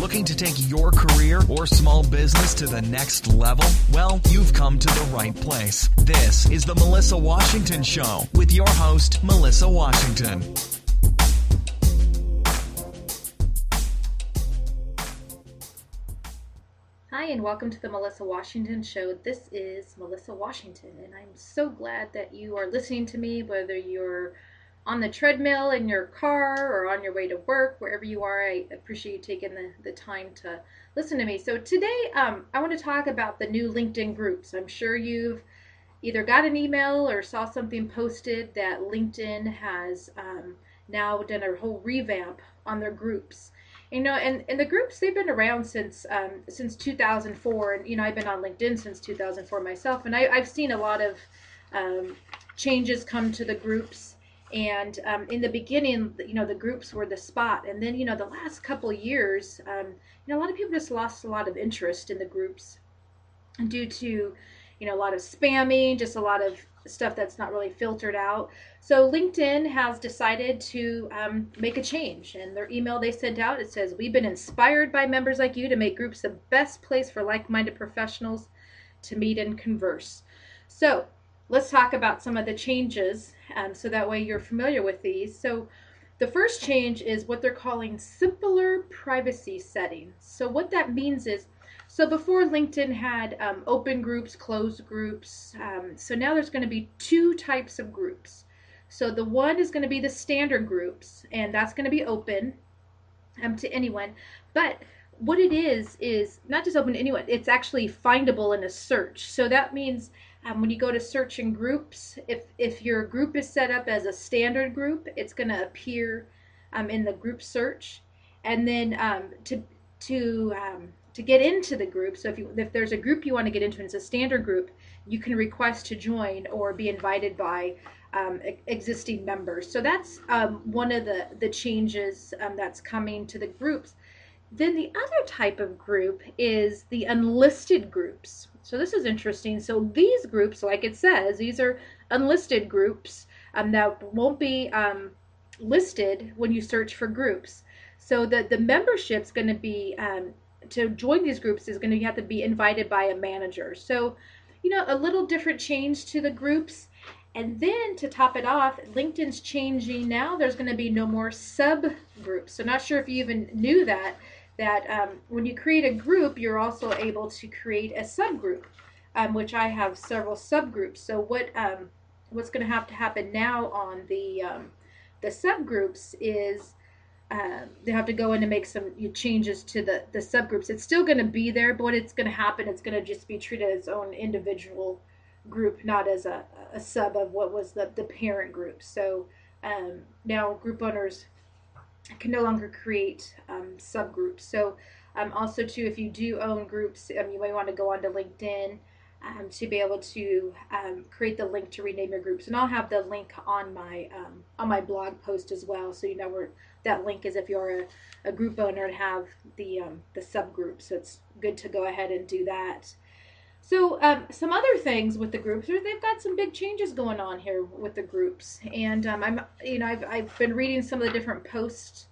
Looking to take your career or small business to the next level? Well, you've come to the right place. This is the Melissa Washington Show with your host, Melissa Washington. Hi, and welcome to the Melissa Washington Show. This is Melissa Washington, and I'm so glad that you are listening to me, whether you're on the treadmill in your car or on your way to work, wherever you are. I appreciate you taking the, the time to listen to me. So, today um, I want to talk about the new LinkedIn groups. I'm sure you've either got an email or saw something posted that LinkedIn has um, now done a whole revamp on their groups. You know, and, and the groups they've been around since um, since 2004, and you know I've been on LinkedIn since 2004 myself, and I, I've seen a lot of um, changes come to the groups and um, in the beginning you know the groups were the spot. And then you know the last couple years um, you know a lot of people just lost a lot of interest in the groups due to you know a lot of spamming just a lot of stuff that's not really filtered out. So linkedin has decided to um, make a change. And their email they sent out it says we've been inspired by members like you to make groups the best place for like-minded professionals to meet and converse. So let's talk about some of the changes um, so that way you're familiar with these. So the first change is what they're calling simpler privacy settings. So what that means is, so before LinkedIn had um, open groups, closed groups. Um, so now there's going to be two types of groups. So the one is going to be the standard groups, and that's going to be open um, to anyone. But what it is is not just open to anyone; it's actually findable in a search. So that means um, when you go to search in groups, if, if your group is set up as a standard group, it's going to appear um, in the group search. And then um, to, to, um, to get into the group, so if, you, if there's a group you want to get into and it's a standard group, you can request to join or be invited by um, existing members. So that's um, one of the, the changes that's coming to the groups. Then the other type of group is the unlisted groups. So this is interesting. So these groups, like it says, these are unlisted groups um, that won't be um, listed when you search for groups. So the, the membership's going to be, um, to join these groups is going to have to be invited by a manager. So, you know, a little different change to the groups. And then to top it off, LinkedIn's changing now. There's going to be no more subgroups. So not sure if you even knew that that um, when you create a group, you're also able to create a subgroup, um, which I have several subgroups. So what um, what's going to have to happen now on the um, the subgroups is uh, they have to go in and make some changes to the, the subgroups. It's still going to be there, but it's going to happen, it's going to just be treated as its own individual group, not as a, a sub of what was the, the parent group. So um, now group owners can no longer create um, subgroups. So um, also too, if you do own groups, um, you may want to go onto LinkedIn um, to be able to um, create the link to rename your groups. And I'll have the link on my um, on my blog post as well, so you know where that link is if you're a, a group owner and have the the subgroup. So it's good to go ahead and do that. So um, some other things with the groups, they've got some big changes going on here with the groups, and um, I'm, you know, I've, I've been reading some of the different posts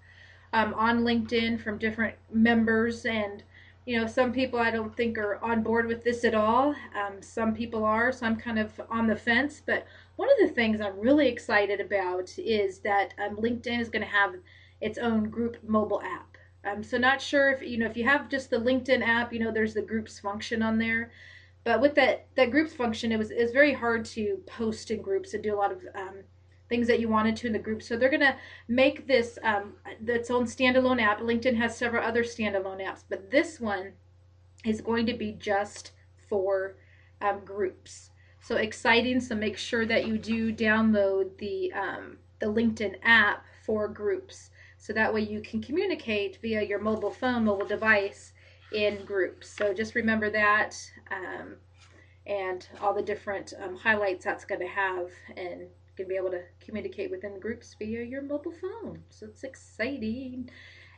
um, on LinkedIn from different members, and you know, some people I don't think are on board with this at all. Um, some people are, so I'm kind of on the fence. But one of the things I'm really excited about is that um, LinkedIn is going to have its own group mobile app. Um, so not sure if you know if you have just the LinkedIn app, you know, there's the groups function on there but with that that groups function, it was it was very hard to post in groups and do a lot of um, things that you wanted to in the group. So they're gonna make this um, its own standalone app. LinkedIn has several other standalone apps, but this one is going to be just for um, groups. So exciting! So make sure that you do download the um, the LinkedIn app for groups, so that way you can communicate via your mobile phone, mobile device in groups. So just remember that um, and all the different um, highlights that's going to have and going to be able to communicate within groups via your mobile phone. So it's exciting.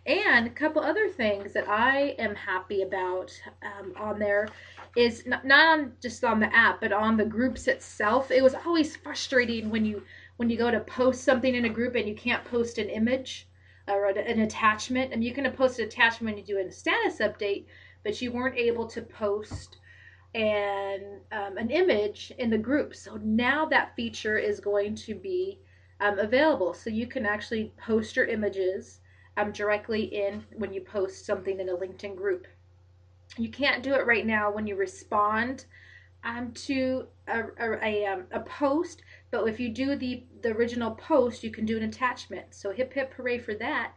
And a couple other things that I am happy about um, on there is not, not on just on the app, but on the groups itself. It was always frustrating when you when you go to post something in a group and you can't post an image or an attachment. And you can post an attachment when you do a status update, but you weren't able to post and um, an image in the group. So now that feature is going to be um, available. So you can actually post your images um, directly in when you post something in a LinkedIn group. You can't do it right now when you respond um, to a, a, a, um, a, post, but if you do the, the original post, you can do an attachment. So hip hip hooray for that.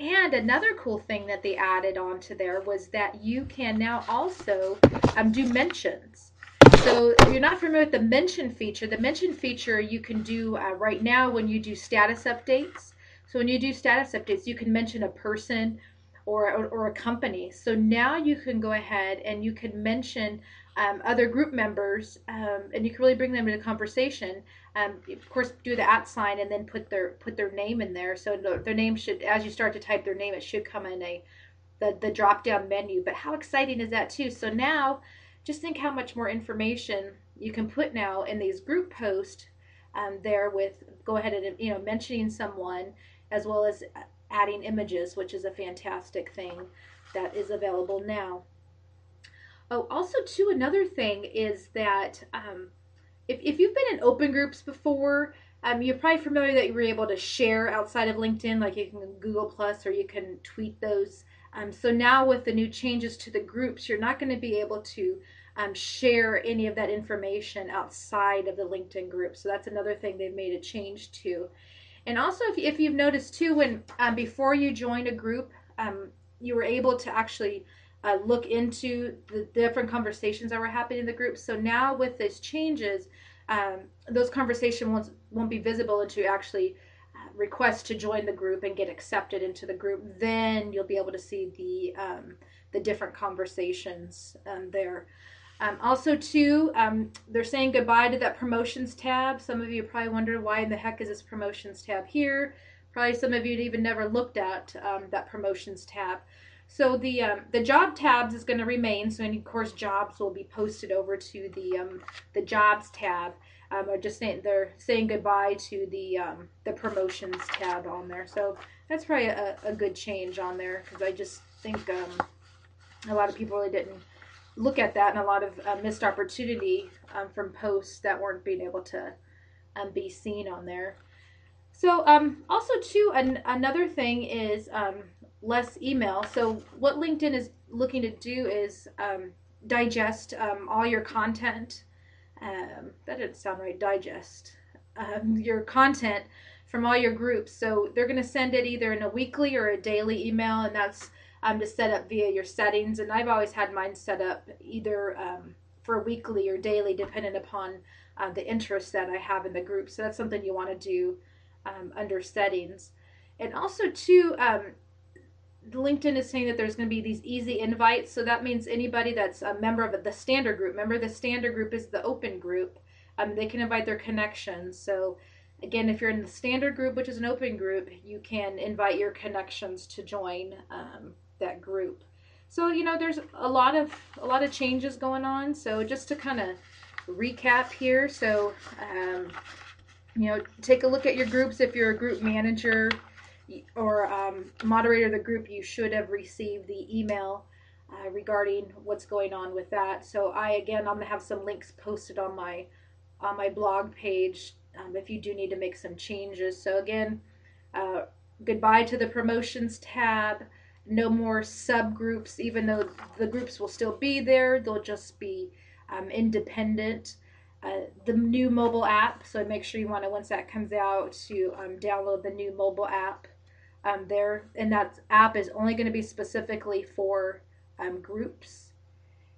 And another cool thing that they added onto there was that you can now also um, do mentions. So if you're not familiar with the mention feature, the mention feature you can do uh, right now when you do status updates. So when you do status updates, you can mention a person or, or, a company. So now you can go ahead and you can mention um, other group members, um, and you can really bring them into conversation. Um, of course, do the at sign and then put their put their name in there. So their name should, as you start to type their name, it should come in a the the drop down menu. But how exciting is that too? So now, just think how much more information you can put now in these group posts um, there with go ahead and you know mentioning someone as well as adding images, which is a fantastic thing that is available now. Oh, also too, another thing is that um, if, if you've been in open groups before, um, you're probably familiar that you were able to share outside of LinkedIn, like you can Google Plus or you can tweet those. Um, so now with the new changes to the groups, you're not going to be able to um, share any of that information outside of the LinkedIn group. So that's another thing they've made a change to. And also, if, if you've noticed too, when um, before you joined a group, um, you were able to actually uh, look into the different conversations that were happening in the group. So now with these changes, um, those conversations won't, won't be visible until you actually uh, request to join the group and get accepted into the group. Then you'll be able to see the um, the different conversations um, there. Um, also, too, um, they're saying goodbye to that promotions tab. Some of you probably wonder why in the heck is this promotions tab here. Probably some of you even never looked at um, that promotions tab. So the um, the job tabs is going to remain. So any course jobs will be posted over to the um, the jobs tab. Um, or just saying they're saying goodbye to the um, the promotions tab on there. So that's probably a, a good change on there because I just think a lot of people really didn't look at that and a lot of uh, missed opportunity um, from posts that weren't being able to um, be seen on there. So um, also too, an, another thing is um, less email. So what LinkedIn is looking to do is um, digest um, all your content. that didn't sound right. Digest your content from all your groups. So they're going to send it either in a weekly or a daily email, and that's um, to set up via your settings. And I've always had mine set up either um, for weekly or daily, depending upon uh, the interest that I have in the group. So that's something you want to do um, under settings. And also, too, um, LinkedIn is saying that there's going to be these easy invites. So that means anybody that's a member of the standard group. Remember, the standard group is the open group. Um, they can invite their connections. So again, if you're in the standard group, which is an open group, you can invite your connections to join um, that group. So you know, there's a lot of a lot of changes going on. So just to kind of recap here, so um, you know, take a look at your groups. If you're a group manager or um, moderator of the group, you should have received the email uh, regarding what's going on with that. So I again, I'm gonna have some links posted on my on my blog page um, if you do need to make some changes. So again, uh, goodbye to the promotions tab no more subgroups, even though the groups will still be there, they'll just be um, independent. Uh, the new mobile app, so make sure you want to, once that comes out, to um, download the new mobile app um, there. And that app is only going to be specifically for um, groups.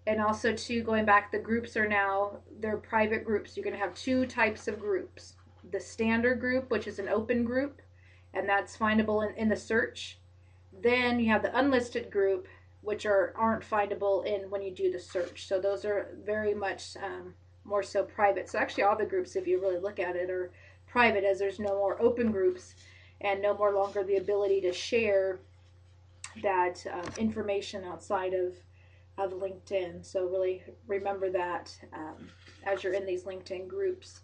And also, too, going back, the groups are now, they're private groups. You're going to have two types of groups the standard group, which is an open group, and that's findable in, in the search then you have the unlisted group, which are aren't findable in when you do the search. So those are very much um, more so private. So actually, all the groups, if you really look at it, are private, as there's no more open groups and no more longer the ability to share that um, information outside of of LinkedIn. So really remember that um, as you're in these LinkedIn groups.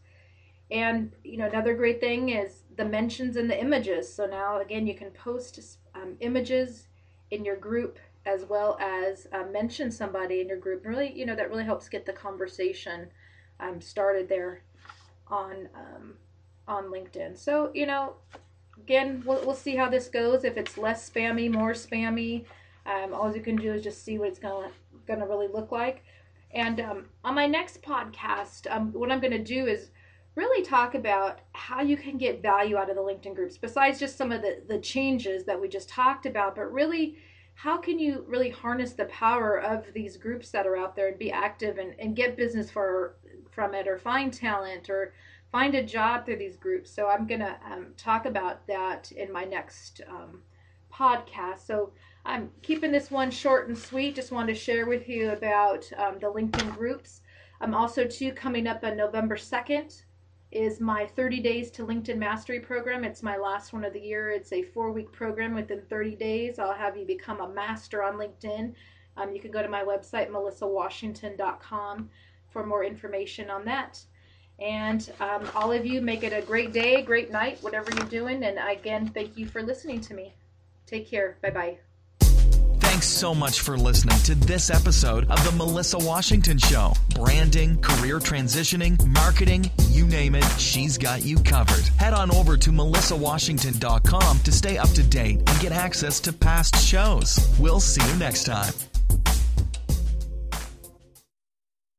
And you know, another great thing is the mentions and the images. So now again, you can post um, images in your group as well as uh, mention somebody in your group. Really, you know, that really helps get the conversation um, started there on um, on LinkedIn. So you know, again, we'll, we'll see how this goes. If it's less spammy, more spammy, um, all you can do is just see what it's gonna gonna really look like. And um, on my next podcast, um, what I'm gonna do is really talk about how you can get value out of the LinkedIn groups, besides just some of the, the changes that we just talked about, but really how can you really harness the power of these groups that are out there and be active and, and get business for from it or find talent or find a job through these groups? So i'm going to um, talk about that in my next um, podcast. So i'm keeping this one short and sweet. Just wanted to share with you about um, the linkedin groups. I'm also too coming up on november 2nd is my 30 days to LinkedIn mastery program. It's my last one of the year. It's a four week program. Within 30 days, I'll have you become a master on LinkedIn. Um, you can go to my website, melissawashington.com, for more information on that. And um, all of you, make it a great day, great night, whatever you're doing. And again, thank you for listening to me. Take care. Bye bye. Thanks so much for listening to this episode of The Melissa Washington Show. Branding, career transitioning, marketing, you name it, she's got you covered. Head on over to melissawashington.com to stay up to date and get access to past shows. We'll see you next time.